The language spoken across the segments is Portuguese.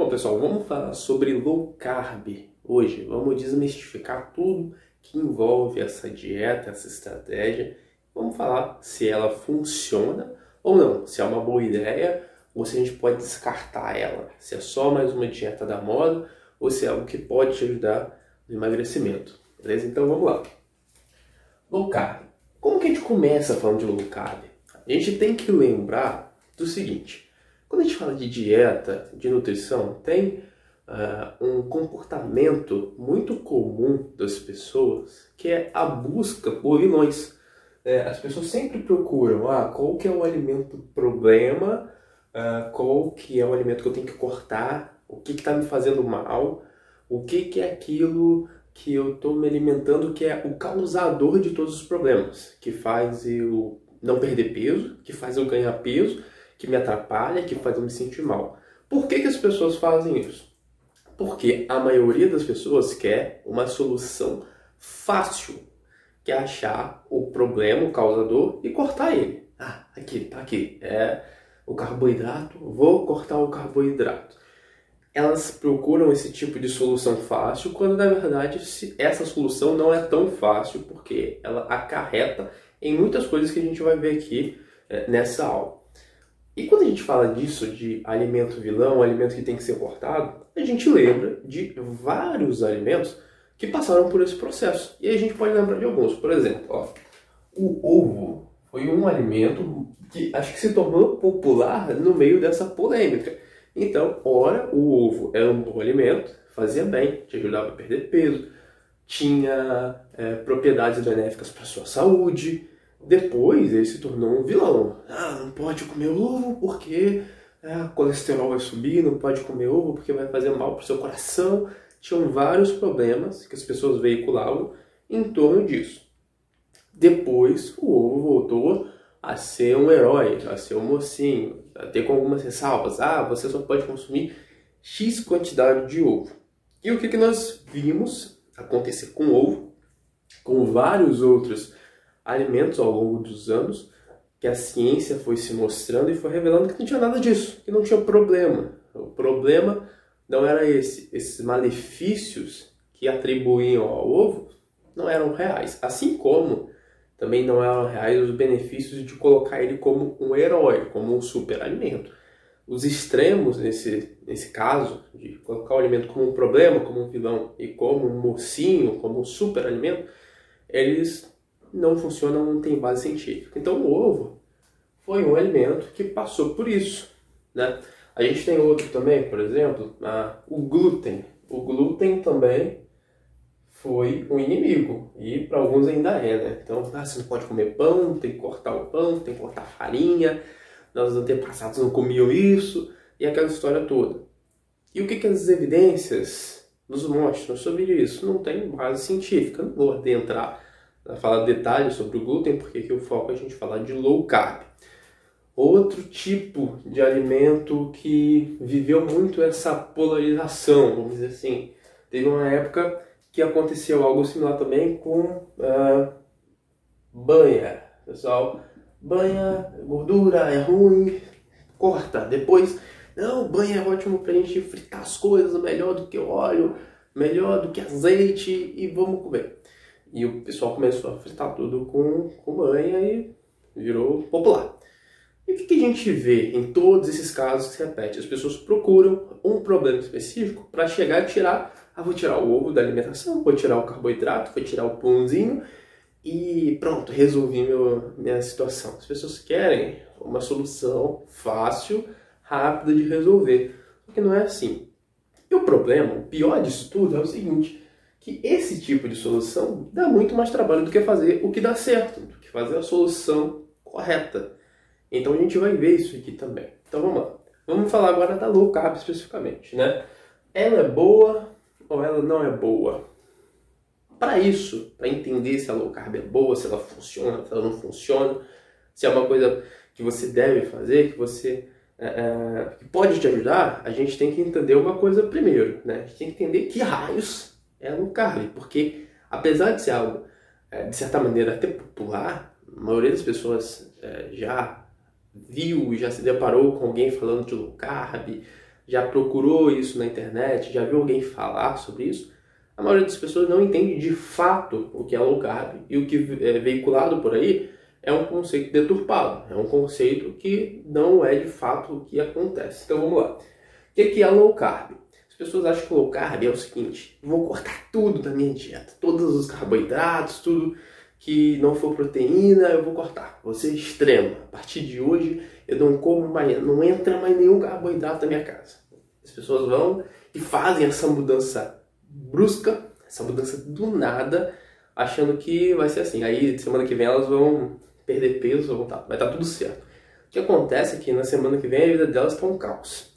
Bom, pessoal, vamos falar sobre low carb hoje. Vamos desmistificar tudo que envolve essa dieta, essa estratégia. Vamos falar se ela funciona ou não, se é uma boa ideia ou se a gente pode descartar ela, se é só mais uma dieta da moda ou se é algo que pode te ajudar no emagrecimento. Beleza? Então vamos lá. Low carb. Como que a gente começa falando de low carb? A gente tem que lembrar do seguinte: quando a gente fala de dieta, de nutrição, tem uh, um comportamento muito comum das pessoas que é a busca por vilões. É, as pessoas sempre procuram ah, qual que é o alimento problema, uh, qual que é o alimento que eu tenho que cortar, o que está me fazendo mal, o que, que é aquilo que eu estou me alimentando que é o causador de todos os problemas, que faz eu não perder peso, que faz eu ganhar peso, que me atrapalha, que faz eu me sentir mal. Por que, que as pessoas fazem isso? Porque a maioria das pessoas quer uma solução fácil, que é achar o problema, o causador e cortar ele. Ah, aqui, tá aqui, é o carboidrato, vou cortar o carboidrato. Elas procuram esse tipo de solução fácil, quando na verdade essa solução não é tão fácil, porque ela acarreta em muitas coisas que a gente vai ver aqui é, nessa aula. E quando a gente fala disso, de alimento vilão, alimento que tem que ser cortado, a gente lembra de vários alimentos que passaram por esse processo. E a gente pode lembrar de alguns. Por exemplo, ó, o ovo foi um alimento que acho que se tornou popular no meio dessa polêmica. Então, ora, o ovo era um bom alimento, fazia bem, te ajudava a perder peso, tinha é, propriedades benéficas para a sua saúde, depois ele se tornou um vilão. Ah, não pode comer ovo porque é, o colesterol vai subir, não pode comer ovo porque vai fazer mal para o seu coração. Tinham vários problemas que as pessoas veiculavam em torno disso. Depois o ovo voltou a ser um herói, a ser um mocinho, a ter com algumas ressalvas. Ah, você só pode consumir X quantidade de ovo. E o que, que nós vimos acontecer com o ovo, com vários outros alimentos ao longo dos anos, que a ciência foi se mostrando e foi revelando que não tinha nada disso, que não tinha problema. O problema não era esse. Esses malefícios que atribuíam ao ovo não eram reais. Assim como também não eram reais os benefícios de colocar ele como um herói, como um superalimento. Os extremos nesse, nesse caso, de colocar o alimento como um problema, como um vilão, e como um mocinho, como um superalimento, eles não funcionam, não tem base científica. Então o ovo foi um alimento que passou por isso. Né? A gente tem outro também, por exemplo, a, o glúten. O glúten também foi um inimigo e para alguns ainda é, né? Então, ah, você não pode comer pão, tem que cortar o pão, tem que cortar a farinha, nossos antepassados não comiam isso e aquela história toda. E o que, que as evidências nos mostram sobre isso? Não tem base científica, não vou adentrar falar detalhes sobre o glúten, porque aqui o foco é a gente falar de low carb. Outro tipo de alimento que viveu muito essa polarização, vamos dizer assim. Teve uma época que aconteceu algo similar também com uh, banha. Pessoal, banha, gordura é ruim, corta. Depois, não, banha é ótimo pra gente fritar as coisas, melhor do que óleo, melhor do que azeite e vamos comer. E o pessoal começou a fritar tudo com, com banha e virou popular. E o que, que a gente vê em todos esses casos que se repete? As pessoas procuram um problema específico para chegar e tirar. Ah, vou tirar o ovo da alimentação, vou tirar o carboidrato, vou tirar o pãozinho e pronto, resolvi meu, minha situação. As pessoas querem uma solução fácil, rápida de resolver. Só que não é assim. E o problema, o pior disso tudo é o seguinte: que esse tipo de solução dá muito mais trabalho do que fazer o que dá certo, do que fazer a solução correta. Então a gente vai ver isso aqui também. Então vamos lá. Vamos falar agora da low carb especificamente, né? Ela é boa ou ela não é boa? Para isso, para entender se a low carb é boa, se ela funciona, se ela não funciona, se é uma coisa que você deve fazer, que você é, é que pode te ajudar, a gente tem que entender uma coisa primeiro, né? A gente tem que entender que raios é low carb, porque apesar de ser algo, é, de certa maneira, até popular, a maioria das pessoas é, já viu, já se deparou com alguém falando de low carb, já procurou isso na internet, já viu alguém falar sobre isso, a maioria das pessoas não entende de fato o que é low carb. E o que é veiculado por aí é um conceito deturpado, é um conceito que não é de fato o que acontece. Então vamos lá. O que é low carb? As pessoas acham que low carb é o seguinte: vou cortar tudo da minha dieta, todos os carboidratos, tudo que não for proteína, eu vou cortar. Vou ser extremo. A partir de hoje, eu não como mais, não entra mais nenhum carboidrato na minha casa. As pessoas vão e fazem essa mudança brusca, essa mudança do nada, achando que vai ser assim. Aí, semana que vem, elas vão perder peso, vão tá, vai estar tudo certo. O que acontece é que na semana que vem a vida delas está um caos.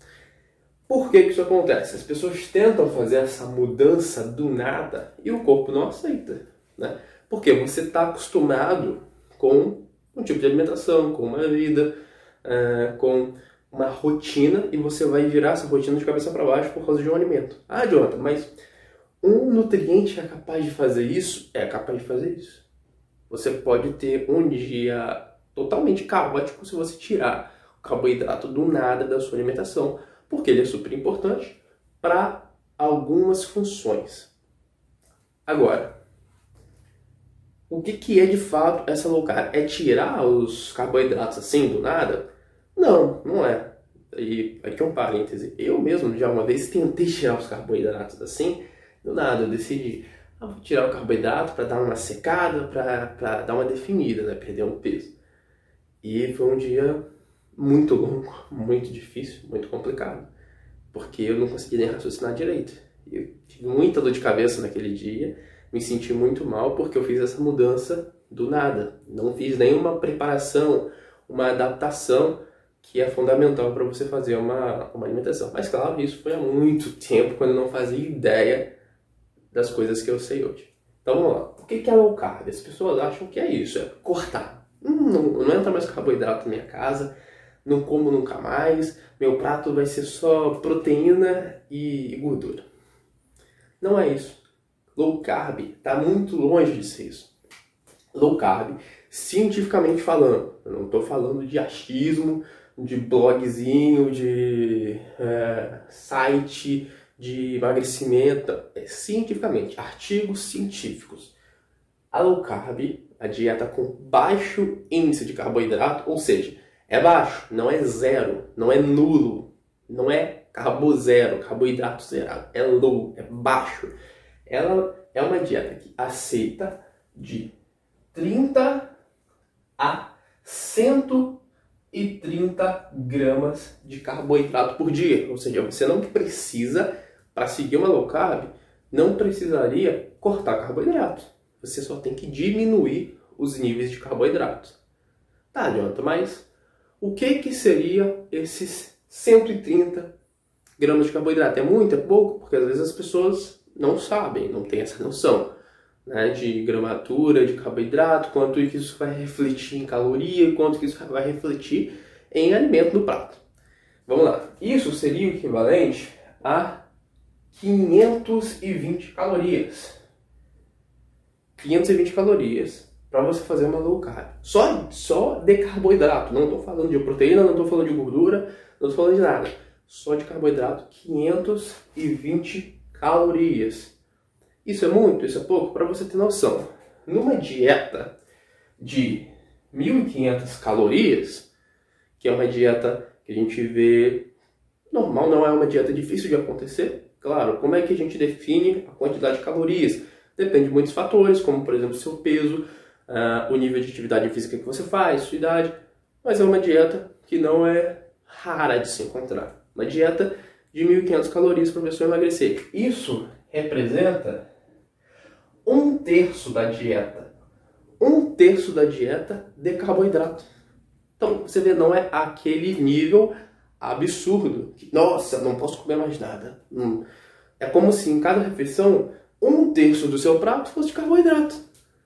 Por que, que isso acontece? As pessoas tentam fazer essa mudança do nada e o corpo não aceita. Né? Porque você está acostumado com um tipo de alimentação, com uma vida, uh, com uma rotina e você vai virar essa rotina de cabeça para baixo por causa de um alimento. Ah, Jonathan, mas um nutriente é capaz de fazer isso? É capaz de fazer isso. Você pode ter um dia totalmente caótico se você tirar o carboidrato do nada da sua alimentação, porque ele é super importante para algumas funções. Agora, o que, que é de fato essa low carb? É tirar os carboidratos assim do nada? Não, não é. E aqui é um parêntese. Eu mesmo já uma vez tentei tirar os carboidratos assim, do nada. Eu decidi, ah, vou tirar o carboidrato para dar uma secada, para dar uma definida, né? Perder um peso. E foi um dia muito longo, muito difícil, muito complicado. Porque eu não consegui nem raciocinar direito. Eu tive muita dor de cabeça naquele dia, me senti muito mal porque eu fiz essa mudança do nada. Não fiz nenhuma preparação, uma adaptação que é fundamental para você fazer uma, uma alimentação. Mas claro, isso foi há muito tempo, quando eu não fazia ideia das coisas que eu sei hoje. Então vamos lá. O que é low carb? As pessoas acham que é isso, é cortar. Hum, não, não entra mais carboidrato na minha casa, não como nunca mais, meu prato vai ser só proteína e gordura. Não é isso. Low carb está muito longe de ser isso. Low carb, cientificamente falando, eu não estou falando de achismo, de blogzinho, de é, site de emagrecimento, é, cientificamente, artigos científicos. A low carb, a dieta com baixo índice de carboidrato, ou seja, é baixo, não é zero, não é nulo, não é carbo zero, carboidrato zerado, é low, é baixo. Ela é uma dieta que aceita de 30 a 100 e 30 gramas de carboidrato por dia. Ou seja, você não precisa, para seguir uma low carb, não precisaria cortar carboidrato. Você só tem que diminuir os níveis de carboidrato. Tá, adianta, mas o que, que seria esses 130 gramas de carboidrato? É muito? É pouco? Porque às vezes as pessoas não sabem, não têm essa noção né, de gramatura de carboidrato, quanto que isso vai refletir em caloria, quanto que isso vai refletir em alimento no prato. Vamos lá. Isso seria o equivalente a 520 calorias. 520 calorias para você fazer uma low carb. Só, só de carboidrato. Não estou falando de proteína, não estou falando de gordura, não estou falando de nada. Só de carboidrato, 520 calorias. Isso é muito? Isso é pouco? Para você ter noção, numa dieta de 1.500 calorias, que é uma dieta que a gente vê normal, não é uma dieta difícil de acontecer. Claro, como é que a gente define a quantidade de calorias? Depende de muitos fatores, como por exemplo seu peso, uh, o nível de atividade física que você faz, sua idade. Mas é uma dieta que não é rara de se encontrar. Uma dieta de 1.500 calorias para a pessoa emagrecer. Isso representa um terço da dieta. Um terço da dieta de carboidrato. Então, você vê, não é aquele nível absurdo. Que, Nossa, não posso comer mais nada. Hum. É como se em cada refeição um terço do seu prato fosse de carboidrato.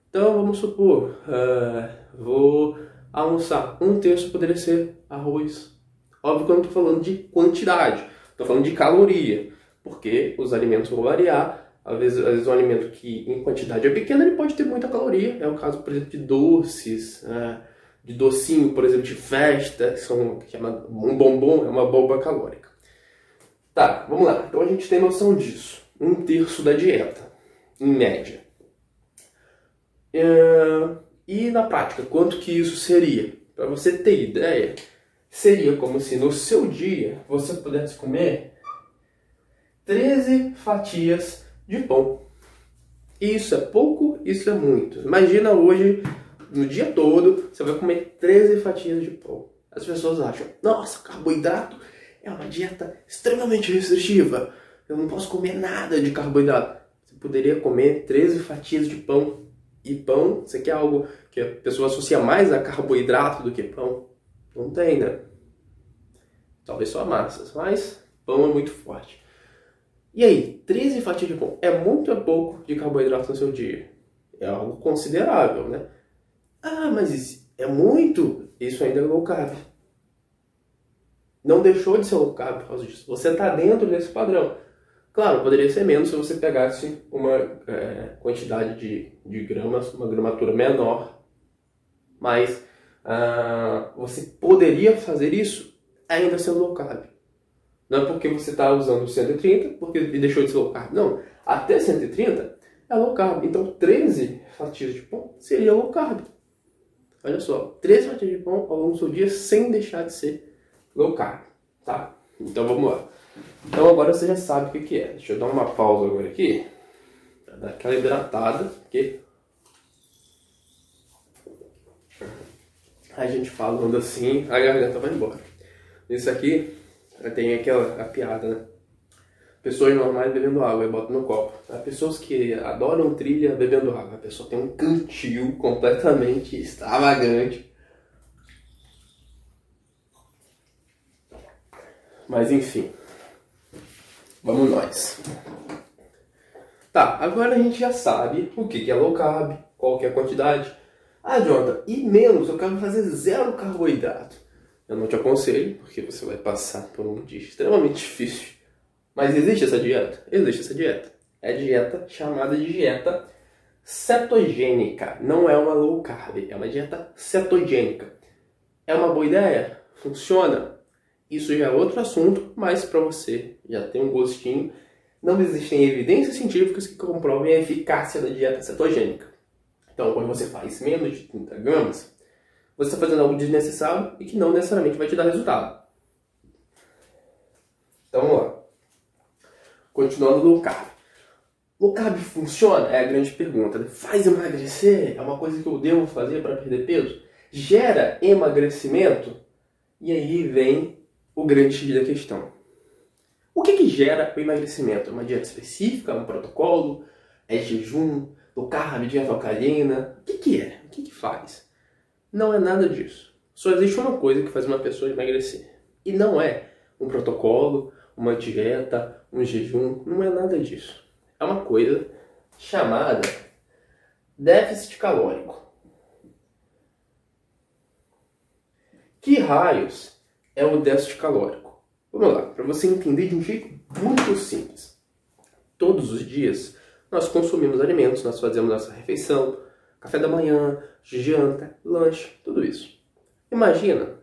Então, vamos supor, uh, vou almoçar. Um terço poderia ser arroz. Óbvio que eu não estou falando de quantidade, estou falando de caloria, porque os alimentos vão variar às vezes, às vezes um alimento que em quantidade é pequena, ele pode ter muita caloria. É o caso, por exemplo, de doces, é, de docinho, por exemplo, de festa, que, são, chama um bombom, é uma bomba calórica. Tá, vamos lá. Então a gente tem noção disso. Um terço da dieta, em média. É... E na prática, quanto que isso seria? Para você ter ideia, seria como se no seu dia você pudesse comer 13 fatias de pão. Isso é pouco, isso é muito. Imagina hoje, no dia todo, você vai comer 13 fatias de pão. As pessoas acham, nossa, carboidrato é uma dieta extremamente restritiva. Eu não posso comer nada de carboidrato. Você poderia comer 13 fatias de pão e pão, você quer algo que a pessoa associa mais a carboidrato do que pão? Não tem, né? Talvez só massas, mas pão é muito forte. E aí, 13 fatias de pão é muito ou é pouco de carboidrato no seu dia? É algo considerável, né? Ah, mas é muito? Isso ainda é low carb. Não deixou de ser low carb por causa disso. Você está dentro desse padrão. Claro, poderia ser menos se você pegasse uma é, quantidade de, de gramas, uma gramatura menor, mas ah, você poderia fazer isso ainda sendo low carb. Não é porque você está usando 130 porque deixou de ser low carb. Não, até 130 é low carb. Então 13 fatias de pão seria low carb. Olha só, 13 fatias de pão ao longo do seu dia sem deixar de ser low carb, tá? Então vamos lá. Então agora você já sabe o que, que é. Deixa eu dar uma pausa agora aqui. Pra dar aquela hidratada. Porque a gente falando assim, a garganta vai embora. Isso aqui tem aquela a piada, né? Pessoas normais bebendo água e botam no copo. Há pessoas que adoram trilha bebendo água. A pessoa tem um cantil completamente extravagante. Mas enfim. Vamos nós. Tá, agora a gente já sabe o que é low carb, qual que é a quantidade. Ah, Jonathan, e menos, eu quero fazer zero carboidrato. Eu não te aconselho, porque você vai passar por um dia extremamente difícil. Mas existe essa dieta? Existe essa dieta. É a dieta chamada de dieta cetogênica. Não é uma low carb, é uma dieta cetogênica. É uma boa ideia? Funciona? Isso já é outro assunto, mas para você já tem um gostinho. Não existem evidências científicas que comprovem a eficácia da dieta cetogênica. Então, quando você faz menos de 30 gramas, você está fazendo algo desnecessário e que não necessariamente vai te dar resultado. Então, vamos lá. Continuando low carb. Low carb funciona? É a grande pergunta. Faz emagrecer? É uma coisa que eu devo fazer para perder peso? Gera emagrecimento? E aí vem o grande X da questão. O que, que gera o emagrecimento? Uma dieta específica, um protocolo? É jejum? Low carb, dieta alcalina? O que, que é? O que, que faz? Não é nada disso. Só existe uma coisa que faz uma pessoa emagrecer. E não é um protocolo, uma dieta, um jejum, não é nada disso. É uma coisa chamada déficit calórico. Que raios é o déficit calórico. Vamos lá, para você entender de um jeito muito simples. Todos os dias nós consumimos alimentos, nós fazemos nossa refeição, café da manhã, janta, lanche, tudo isso. Imagina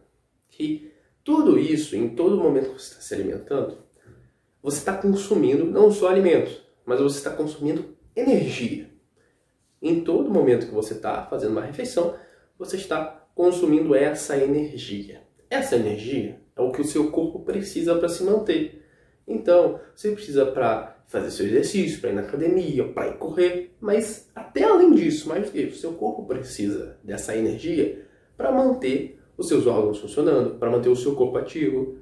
que tudo isso, em todo momento que você está se alimentando, você está consumindo não só alimentos, mas você está consumindo energia. Em todo momento que você está fazendo uma refeição, você está consumindo essa energia. Essa energia é o que o seu corpo precisa para se manter. Então, você precisa para fazer seu exercício, para ir na academia, para ir correr, mas até além disso, mais que o seu corpo precisa dessa energia para manter os seus órgãos funcionando, para manter o seu corpo ativo,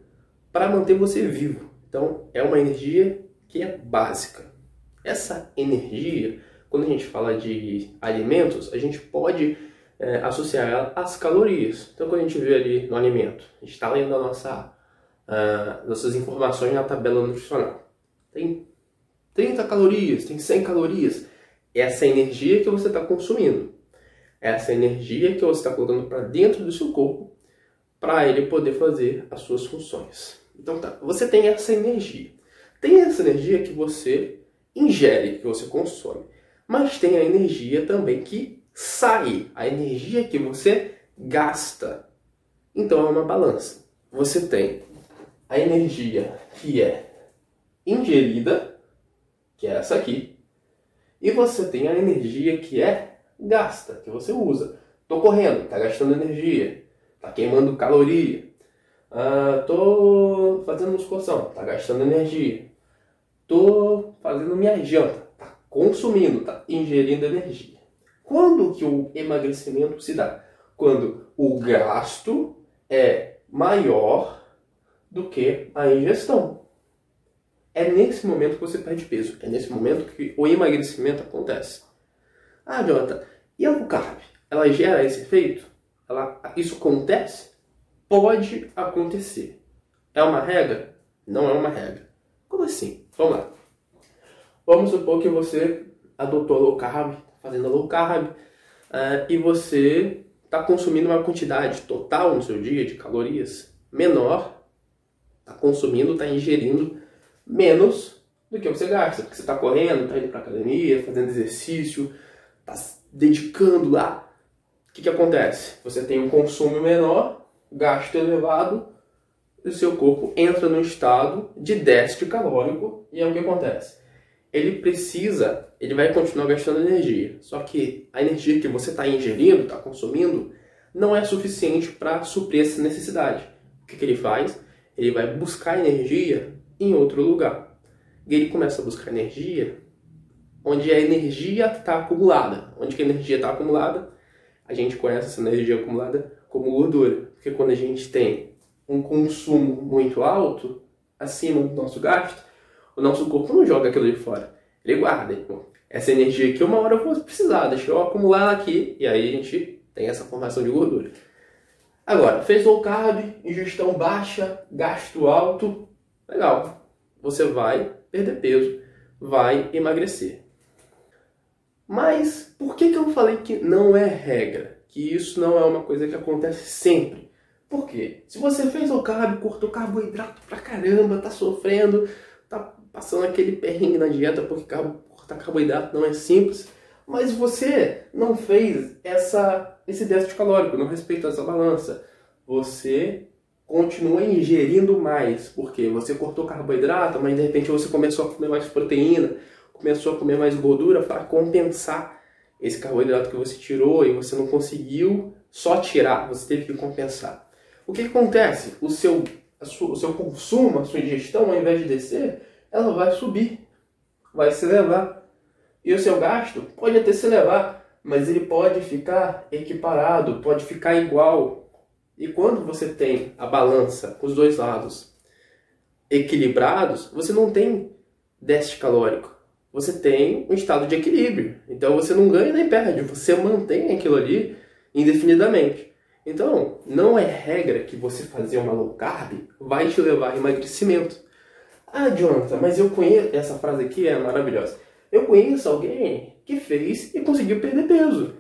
para manter você vivo. Então, é uma energia que é básica. Essa energia, quando a gente fala de alimentos, a gente pode é, associar ela às calorias. Então, quando a gente vê ali no alimento, a gente está lendo a nossa, uh, nossas informações na tabela nutricional. Tem 30 calorias, tem 100 calorias. Essa energia que você está consumindo. Essa energia que você está colocando para dentro do seu corpo para ele poder fazer as suas funções. Então tá, você tem essa energia. Tem essa energia que você ingere, que você consome. Mas tem a energia também que sai a energia que você gasta. Então é uma balança. Você tem a energia que é ingerida, que é essa aqui, e você tem a energia que é gasta, que você usa. Tô correndo, tá gastando energia, tá queimando caloria. Ah, tô fazendo musculação, tá gastando energia. Tô fazendo minha janta, tá consumindo, tá ingerindo energia. Quando que o emagrecimento se dá? Quando o gasto é maior do que a ingestão. É nesse momento que você perde peso. É nesse momento que o emagrecimento acontece. Ah, Jonathan, e a low carb? Ela gera esse efeito? Ela, isso acontece? Pode acontecer. É uma regra? Não é uma regra. Como assim? Vamos lá. Vamos supor que você adotou low carb, fazendo low carb, uh, e você está consumindo uma quantidade total no seu dia de calorias menor, está consumindo, está ingerindo menos do que você gasta. Porque você está correndo, está indo para academia, fazendo exercício, está dedicando lá. O que, que acontece? Você tem um consumo menor, gasto elevado, e o seu corpo entra no estado de déficit calórico, e é o que acontece ele precisa, ele vai continuar gastando energia. Só que a energia que você está ingerindo, está consumindo, não é suficiente para suprir essa necessidade. O que, que ele faz? Ele vai buscar energia em outro lugar. E ele começa a buscar energia onde a energia está acumulada. Onde que a energia está acumulada? A gente conhece essa energia acumulada como gordura. Porque quando a gente tem um consumo muito alto, acima do nosso gasto, o nosso corpo não joga aquilo de fora. Ele guarda. Essa energia aqui, uma hora eu vou precisar, deixa eu acumular aqui, e aí a gente tem essa formação de gordura. Agora, fez low carb, ingestão baixa, gasto alto, legal. Você vai perder peso, vai emagrecer. Mas por que, que eu falei que não é regra? Que isso não é uma coisa que acontece sempre? Por quê? Se você fez low carb, cortou carboidrato pra caramba, tá sofrendo, tá passando aquele perrengue na dieta porque cortar carboidrato não é simples, mas você não fez essa, esse déficit calórico, não respeitou essa balança. Você continua ingerindo mais, porque você cortou carboidrato, mas de repente você começou a comer mais proteína, começou a comer mais gordura para compensar esse carboidrato que você tirou e você não conseguiu só tirar, você teve que compensar. O que, acontece? O seu, sua, o seu consumo, a sua ingestão, ao invés de descer, ela vai subir, vai se elevar. E o seu gasto pode até se elevar, mas ele pode ficar equiparado, pode ficar igual. E quando você tem a balança, os dois lados equilibrados, você não tem déficit calórico. Você tem um estado de equilíbrio. Então você não ganha nem perde, você mantém aquilo ali indefinidamente. Então, não é regra que você fazer uma low carb vai te levar a emagrecimento. Ah, Jonathan, mas eu conheço. Essa frase aqui é maravilhosa. Eu conheço alguém que fez e conseguiu perder peso.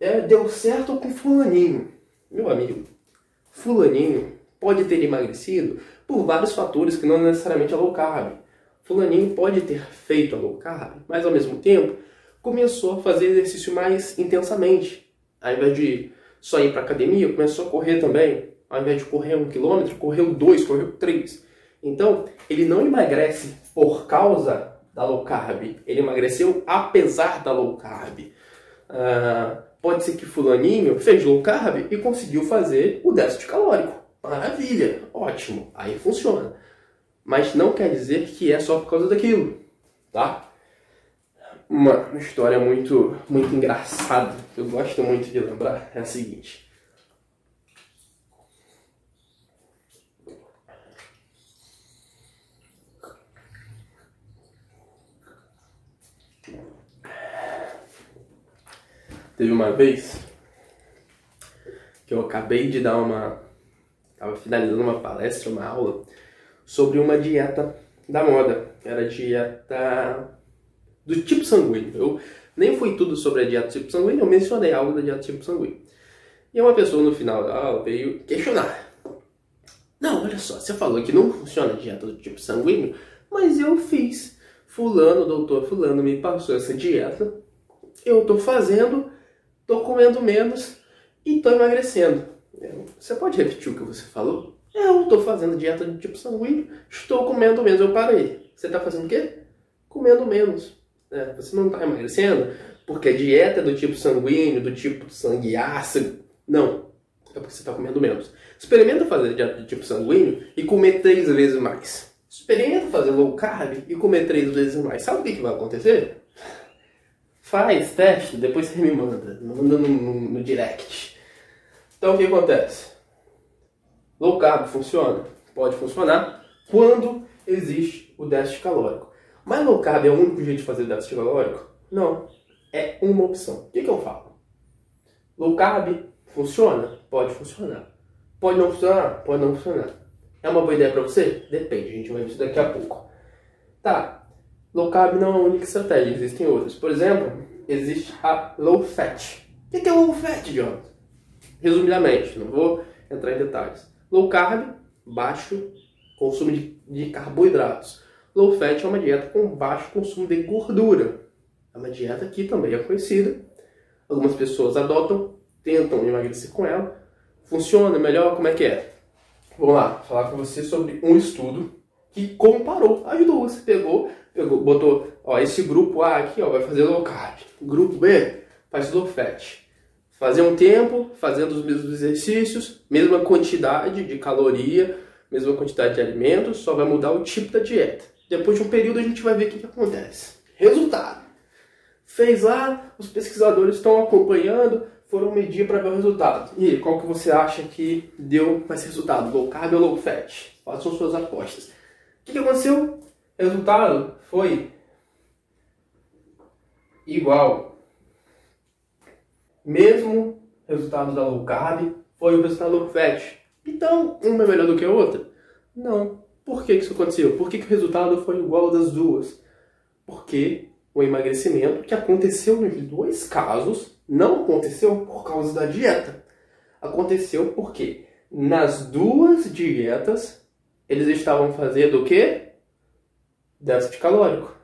É, deu certo com Fulaninho. Meu amigo, Fulaninho pode ter emagrecido por vários fatores que não necessariamente é low carb. Fulaninho pode ter feito a low carb, mas ao mesmo tempo começou a fazer exercício mais intensamente. Ao invés de só ir para academia, começou a correr também. Ao invés de correr um quilômetro, correu dois, correu três. Então, ele não emagrece por causa da low carb, ele emagreceu apesar da low carb. Uh, pode ser que fulaninho fez low carb e conseguiu fazer o déficit calórico. Maravilha, ótimo, aí funciona. Mas não quer dizer que é só por causa daquilo, tá? Uma história muito, muito engraçada, que eu gosto muito de lembrar, é a seguinte. Teve uma vez que eu acabei de dar uma. Estava finalizando uma palestra, uma aula, sobre uma dieta da moda. Era dieta do tipo sanguíneo. Eu nem foi tudo sobre a dieta do tipo sanguíneo, eu mencionei algo da dieta do tipo sanguíneo. E uma pessoa no final da aula veio questionar. Não, olha só, você falou que não funciona a dieta do tipo sanguíneo, mas eu fiz. Fulano, doutor Fulano me passou essa dieta, eu estou fazendo estou comendo menos e estou emagrecendo. Você pode repetir o que você falou? Eu estou fazendo dieta de tipo sanguíneo, estou comendo menos, eu parei. você está fazendo o quê? Comendo menos. É, você não está emagrecendo porque a dieta é do tipo sanguíneo, do tipo sangue ácido. Não. É porque você está comendo menos. Experimenta fazer dieta do tipo sanguíneo e comer três vezes mais. Experimenta fazer low carb e comer três vezes mais. Sabe o que, que vai acontecer? Faz teste, depois você me manda. Manda no, no, no direct. Então o que acontece? Low carb funciona? Pode funcionar quando existe o déficit calórico. Mas low carb é o único jeito de fazer déficit calórico? Não. É uma opção. O que, que eu falo? Low carb funciona? Pode funcionar. Pode não funcionar? Pode não funcionar. É uma boa ideia para você? Depende, a gente vai ver isso daqui a pouco. Tá. Low carb não é a única estratégia, existem outras. Por exemplo, existe a low fat. O que é low fat, John? Resumidamente, não vou entrar em detalhes. Low carb, baixo consumo de, de carboidratos. Low fat é uma dieta com baixo consumo de gordura. É uma dieta que também é conhecida. Algumas pessoas adotam, tentam emagrecer com ela. Funciona melhor? Como é que é? Vamos lá, falar com você sobre um estudo que comparou as duas. Pegou, botou, ó, esse grupo A aqui, ó, vai fazer low carb. Grupo B faz low fat. Fazer um tempo, fazendo os mesmos exercícios, mesma quantidade de caloria, mesma quantidade de alimentos, só vai mudar o tipo da dieta. Depois de um período a gente vai ver o que, que acontece. Resultado. Fez lá, os pesquisadores estão acompanhando, foram medir para ver o resultado. E qual que você acha que deu mais resultado? Low carb ou low fat? Façam suas apostas. O que, que aconteceu? Resultado foi igual. Mesmo resultado da low carb foi o resultado low fat. Então, uma é melhor do que a outra? Não. Por que isso aconteceu? Por que, que o resultado foi igual das duas? Porque o emagrecimento que aconteceu nos dois casos não aconteceu por causa da dieta. Aconteceu porque nas duas dietas eles estavam fazendo o quê? Déficit calórico.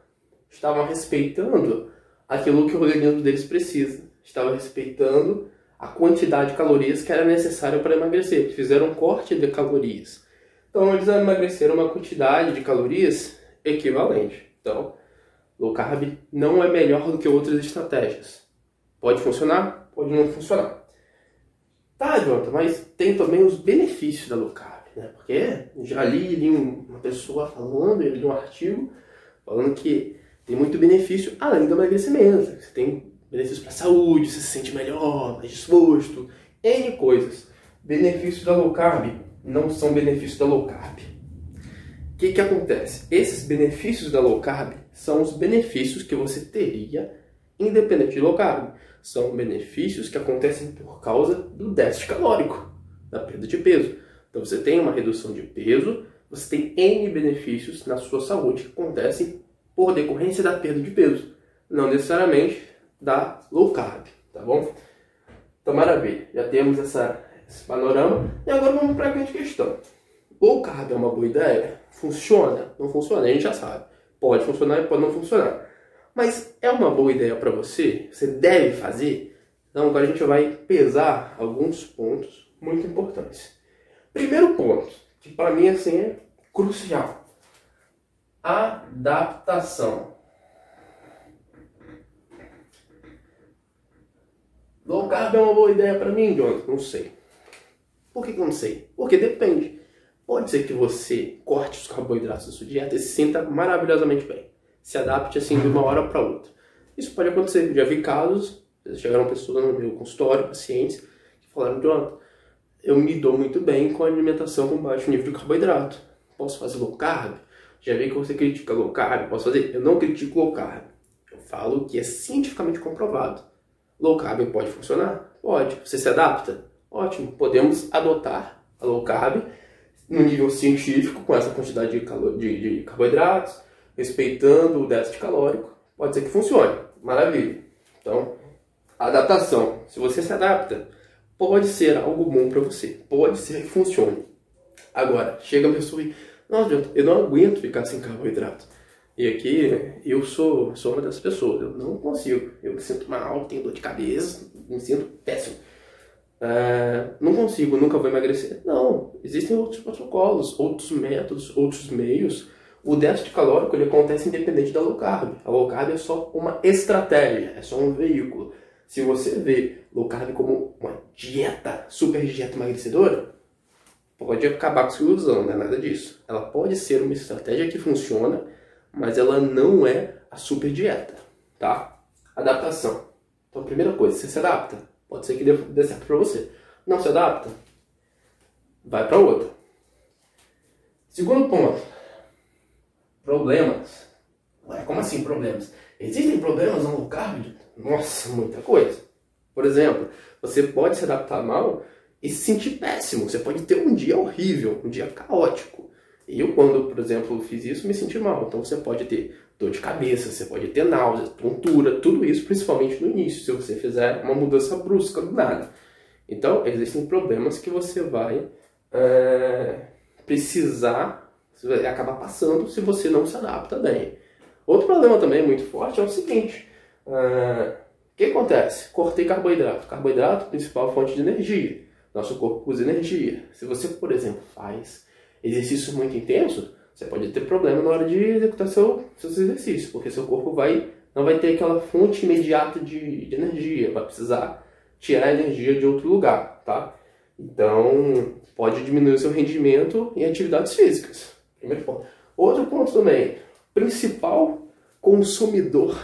Estavam respeitando aquilo que o organismo deles precisa. Estavam respeitando a quantidade de calorias que era necessária para emagrecer. Fizeram um corte de calorias. Então eles emagreceram uma quantidade de calorias equivalente. Então, low carb não é melhor do que outras estratégias. Pode funcionar, pode não funcionar. Tá, Jonathan, mas tem também os benefícios da low carb, né? Porque já li, li uma pessoa falando, eu li um artigo falando que tem muito benefício além do emagrecimento. Você tem benefícios para a saúde, você se sente melhor, mais disposto, N coisas. Benefícios da low carb não são benefícios da low carb. O que, que acontece? Esses benefícios da low carb são os benefícios que você teria independente de low carb são benefícios que acontecem por causa do déficit calórico, da perda de peso. Então você tem uma redução de peso, você tem N benefícios na sua saúde que acontecem por decorrência da perda de peso, não necessariamente da low carb, tá bom? Então maravilha, já temos essa, esse panorama e agora vamos para a grande questão. Low carb é uma boa ideia? Funciona? Não funciona? A gente já sabe. Pode funcionar e pode não funcionar. Mas é uma boa ideia para você? Você deve fazer? Então agora a gente vai pesar alguns pontos muito importantes. Primeiro ponto, que para mim assim é crucial. Adaptação. Low carb é uma boa ideia para mim, Jonathan? Não sei. Por que, que eu não sei? Porque depende. Pode ser que você corte os carboidratos da sua dieta e se sinta maravilhosamente bem se adapte assim de uma hora para outra. Isso pode acontecer. Já vi casos, chegaram pessoas no meu consultório, pacientes, que falaram, Jonathan, eu me dou muito bem com a alimentação com baixo nível de carboidrato. Posso fazer low carb? Já vi que você critica low carb, posso fazer? Eu não critico low carb. Eu falo que é cientificamente comprovado. Low carb pode funcionar? Pode. Você se adapta? Ótimo. Podemos adotar a low carb no nível científico, com essa quantidade de, de, de carboidratos, respeitando o déficit calórico, pode ser que funcione. Maravilha. Então, adaptação. Se você se adapta, pode ser algo bom para você. Pode ser que funcione. Agora, chega a pessoa e, nossa, eu não aguento ficar sem carboidrato. E aqui, eu sou, sou uma dessas pessoas. Eu não consigo. Eu me sinto mal, tenho dor de cabeça, me sinto péssimo. Uh, não consigo, nunca vou emagrecer. Não, existem outros protocolos, outros métodos, outros meios O déficit calórico ele acontece independente da low carb. A low carb é só uma estratégia, é só um veículo. Se você vê low carb como uma dieta, super dieta emagrecedora, pode acabar com sua ilusão, não é nada disso. Ela pode ser uma estratégia que funciona, mas ela não é a super dieta, tá? Adaptação. Então, primeira coisa, você se adapta. Pode ser que dê, certo para você. Não se adapta, vai para outra. Segundo ponto, problemas. Ué, como assim problemas? Existem problemas no low carb? Nossa, muita coisa. Por exemplo, você pode se adaptar mal e se sentir péssimo. Você pode ter um dia horrível, um dia caótico. Eu, quando, por exemplo, fiz isso, me senti mal. Então você pode ter dor de cabeça, você pode ter náusea, tontura, tudo isso principalmente no início, se você fizer uma mudança brusca do nada. Então, existem problemas que você vai é, precisar, acabar passando se você não se adapta bem. Outro problema também muito forte é o seguinte: é, que acontece? Cortei carboidrato. Carboidrato, principal fonte de energia. Nosso corpo usa energia. Se você, por exemplo, faz exercício muito intenso, você pode ter problema na hora de executar seu, seus exercícios, porque seu corpo vai, não vai ter aquela fonte imediata de, de energia, vai precisar tirar a energia de outro lugar, tá? Então, pode diminuir o seu rendimento em atividades físicas. Primeiro ponto. Outro ponto também, principal consumidor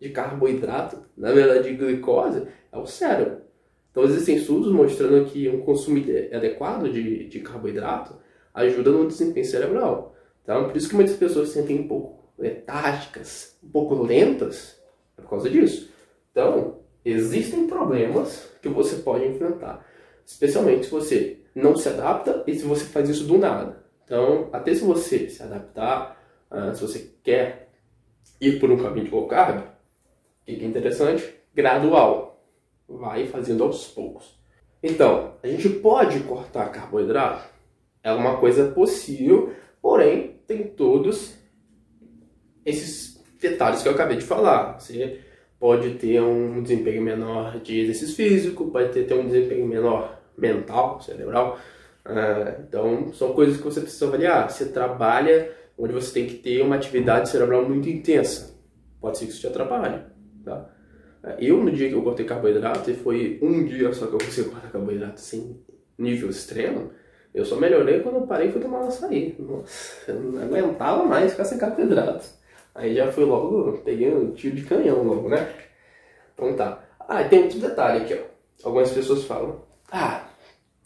de carboidrato, na verdade de glicose, é o cérebro. Então, existem estudos mostrando que um consumo adequado de, de carboidrato ajuda no desempenho cerebral. Então, por isso que muitas pessoas se sentem um pouco letárgicas, um pouco lentas, é por causa disso. Então, existem problemas que você pode enfrentar, especialmente se você não se adapta e se você faz isso do nada. Então, até se você se adaptar, uh, se você quer ir por um caminho de low carb, o que é interessante? Gradual. Vai fazendo aos poucos. Então, a gente pode cortar carboidrato? É uma coisa possível, porém, tem todos esses detalhes que eu acabei de falar. Você pode ter um desempenho menor de exercício físico, pode ter, ter um desempenho menor mental, cerebral. Uh, então, são coisas que você precisa avaliar. Você trabalha onde você tem que ter uma atividade cerebral muito intensa. Pode ser que isso te atrapalhe. Tá? Eu, no dia que eu cortei carboidrato, e foi um dia só que eu consegui cortar carboidrato sem nível extremo, eu só melhorei quando eu parei e fui tomar um açaí. Nossa, eu não aguentava mais ficar sem carboidrato. Aí já fui logo, peguei um tiro de canhão logo, né? Então tá. Ah, tem outro detalhe aqui, ó. Algumas pessoas falam, ah,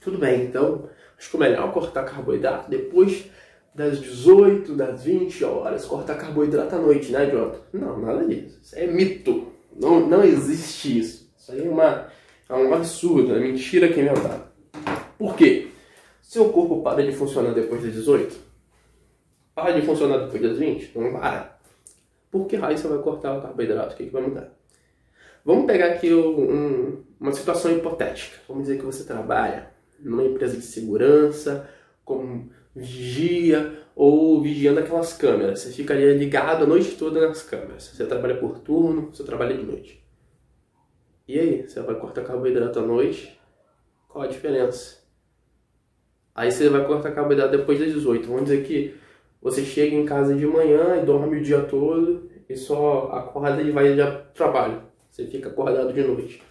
tudo bem, então acho que o melhor é cortar carboidrato depois das 18, das 20 horas, cortar carboidrato à noite, né, Jonathan? Não, nada disso. Isso é mito. Não, não existe isso. Isso aí é, uma, é um absurdo, é mentira que é inventada. Por quê? Seu corpo para de funcionar depois das 18? Para de funcionar depois das 20? Não para. Por que raio você vai cortar o carboidrato? O que, que vai mudar? Vamos pegar aqui um, uma situação hipotética. Vamos dizer que você trabalha numa empresa de segurança, como vigia ou vigiando aquelas câmeras. Você ficaria ligado a noite toda nas câmeras. Você trabalha por turno, você trabalha de noite. E aí, você vai cortar carboidrato à noite? Qual a diferença? Aí você vai cortar carboidrato depois das 18. Vamos dizer que você chega em casa de manhã e dorme o dia todo e só acorda e vai já trabalho. Você fica acordado de noite.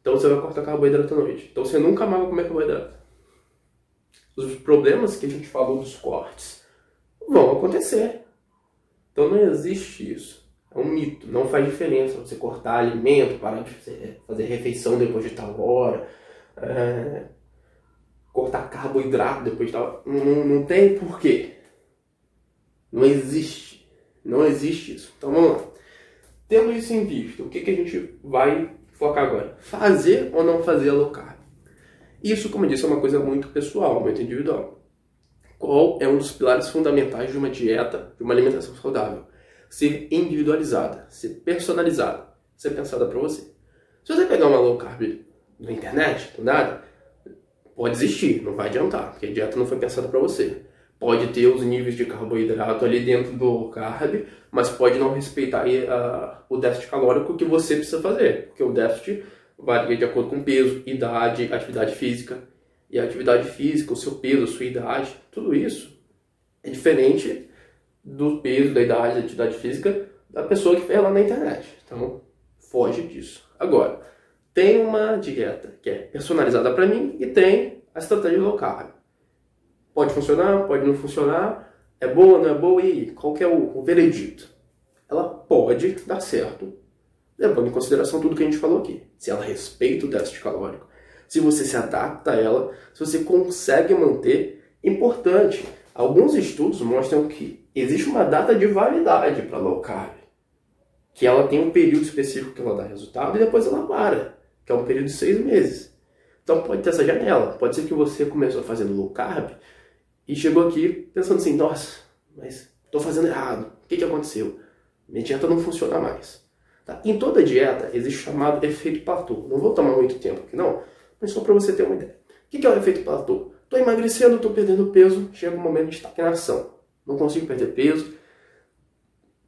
Então você vai cortar carboidrato à noite. Então você nunca mais vai comer carboidrato. Os problemas que a gente falou dos cortes vão acontecer. Então não existe isso. É um mito. Não faz diferença você cortar alimento, parar de fazer refeição depois de tal hora. É cortar carboidrato depois de tal. Não, não tem porquê. Não existe. Não existe isso. Então vamos lá. Tendo isso em vista, o que, que a gente vai focar agora? Fazer ou não fazer low carb? Isso, como eu disse, é uma coisa muito pessoal, muito individual. Qual é um dos pilares fundamentais de uma dieta, de uma alimentação saudável? Ser individualizada, ser personalizada, ser pensada para você. Se você pegar uma low carb na internet, do nada, pode existir, não vai adiantar, porque a dieta não foi pensada para você. Pode ter os níveis de carboidrato ali dentro do carb, mas pode não respeitar aí, uh, o déficit calórico que você precisa fazer, porque o déficit varia de acordo com peso, idade, atividade física. E a atividade física, o seu peso, a sua idade, tudo isso é diferente do peso, da idade, da atividade física da pessoa que fez lá na internet. Então, foge disso. Agora, tem uma dieta que é personalizada para mim e tem a estratégia low carb. Pode funcionar, pode não funcionar, é boa, não é boa e qual que é o, o veredito? Ela pode dar certo, levando em consideração tudo que a gente falou aqui. Se ela respeita o déficit calórico, se você se adapta a ela, se você consegue manter. Importante, alguns estudos mostram que existe uma data de validade para low carb, que ela tem um período específico que ela dá resultado e depois ela para, que é um período de seis meses. Então pode ter essa janela. Pode ser que você começou fazendo low carb e chegou aqui pensando assim, nossa, mas estou fazendo errado. O que, que aconteceu? Minha dieta não funciona mais. Tá? Em toda dieta existe o chamado efeito platô. Não vou tomar muito tempo aqui não, mas só para você ter uma ideia. O que é o efeito platô? Estou emagrecendo, estou perdendo peso, chega um momento de estagnação. Não consigo perder peso.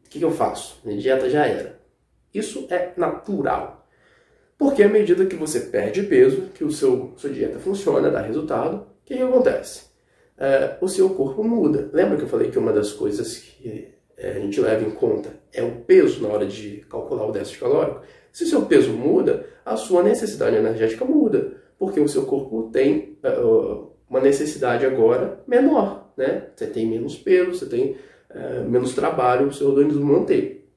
O que, eu faço? Minha dieta já era. Isso é natural. Porque à medida que você perde peso, que o seu sua dieta funciona, dá resultado, o que, que acontece? É, o seu corpo muda. Lembra que eu falei que uma das coisas que a gente leva em conta é o peso na hora de calcular o déficit calórico? Se o seu peso muda, a sua necessidade energética muda, porque o seu corpo tem uh, uma necessidade agora menor, né? Você tem menos peso, você tem uh, menos trabalho, o seu organismo manter.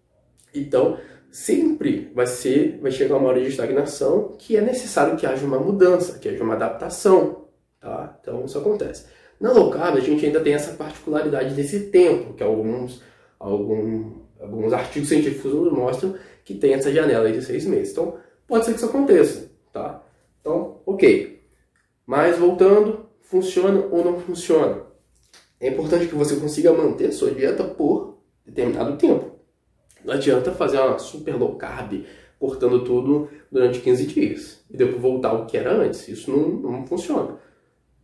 Então, sempre vai ser, vai chegar uma hora de estagnação que é necessário que haja uma mudança, que haja uma adaptação, tá? Então, isso acontece. Na low carb, a gente ainda tem essa particularidade desse tempo, que alguns, algum, alguns artigos científicos nos mostram que tem essa janela de seis meses. Então, pode ser que isso aconteça, tá? Então, ok. Mas voltando, funciona ou não funciona? É importante que você consiga manter sua dieta por determinado tempo. Não adianta fazer uma super low carb, cortando tudo durante 15 dias e depois voltar ao que era antes. Isso não, não funciona.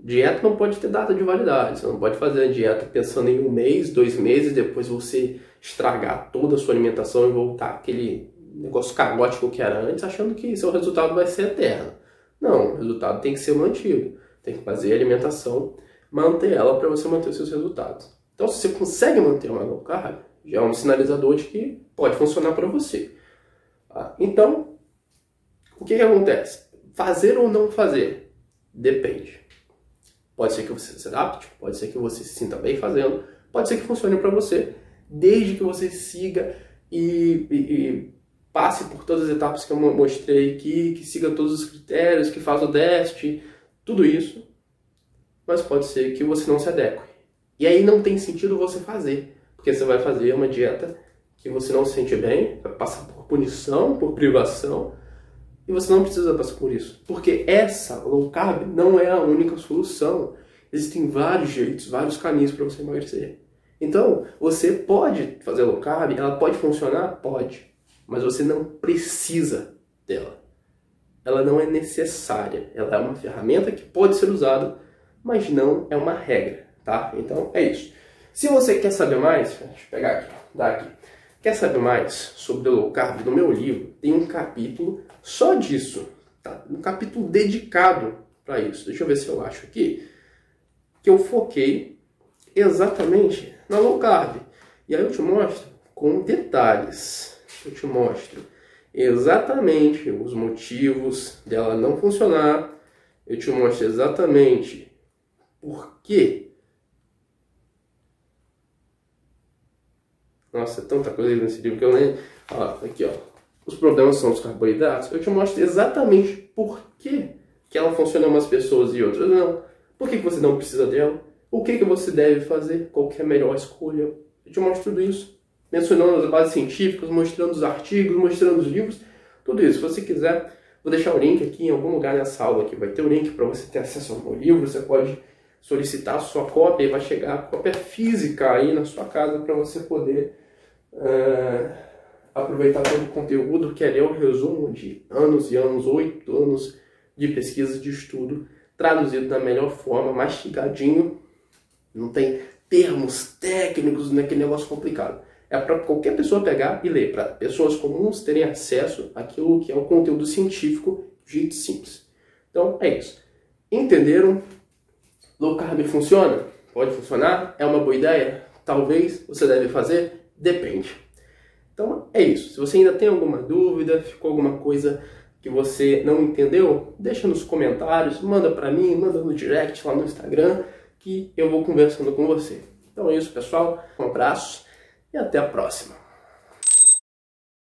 Dieta não pode ter data de validade. Você não pode fazer a dieta pensando em um mês, dois meses, depois você estragar toda a sua alimentação e voltar aquele negócio caótico que era antes, achando que seu resultado vai ser eterno. Não, o resultado tem que ser mantido. Tem que fazer a alimentação, manter ela para você manter os seus resultados. Então, se você consegue manter uma low carb, já é um sinalizador de que pode funcionar para você. Tá? Então, o que, que acontece? Fazer ou não fazer? Depende. Pode ser que você se adapte, pode ser que você se sinta bem fazendo, pode ser que funcione para você, desde que você siga e, e, e, passe por todas as etapas que eu mostrei aqui, que siga todos os critérios, que faça o teste, tudo isso. Mas pode ser que você não se adeque. E aí não tem sentido você fazer, porque você vai fazer uma dieta que você não se sente bem, vai passar por punição, por privação, e você não precisa passar por isso. Porque essa low carb não é a única solução. Existem vários jeitos, vários caminhos para você emagrecer. Então, você pode fazer low carb, ela pode funcionar? Pode. Mas você não precisa dela. Ela não é necessária. Ela é uma ferramenta que pode ser usada, mas não é uma regra, tá? Então, é isso. Se você quer saber mais, deixa eu pegar aqui, dá aqui. Quer saber mais sobre o low carb? No meu livro tem um capítulo só disso, tá? um capítulo dedicado para isso. Deixa eu ver se eu acho aqui. Que eu foquei exatamente na low carb. E aí eu te mostro com detalhes. Eu te mostro exatamente os motivos dela não funcionar. Eu te mostro exatamente por que Nossa, é tanta coisa nesse livro que eu nem. Ó, aqui, ó. Os problemas são os carboidratos. Eu te mostro exatamente por que, que ela funciona em umas pessoas e outras não. Por que, que você não precisa dela? O que, que você deve fazer? Qual que é a melhor escolha? Eu te mostro tudo isso. Mencionando as bases científicas, mostrando os artigos, mostrando os livros, tudo isso. Se você quiser, vou deixar o link aqui em algum lugar nessa aula aqui. Vai ter o link para você ter acesso ao meu livro. Você pode solicitar a sua cópia e vai chegar a cópia física aí na sua casa para você poder uh, aproveitar todo o conteúdo que é o resumo de anos e anos, oito anos de pesquisa, de estudo, traduzido da melhor forma, mastigadinho, não tem termos técnicos naquele negócio complicado. É para qualquer pessoa pegar e ler, para pessoas comuns terem acesso àquilo que é o conteúdo científico de jeito simples. Então é isso. Entenderam? Low carb funciona? Pode funcionar? É uma boa ideia? talvez você deve fazer? Depende. Então é isso. Se você ainda tem alguma dúvida, ficou alguma coisa que você não entendeu, deixa nos comentários, manda para mim, manda no direct lá no Instagram, que eu vou conversando com você. Então é isso, pessoal. Um abraço e até a próxima.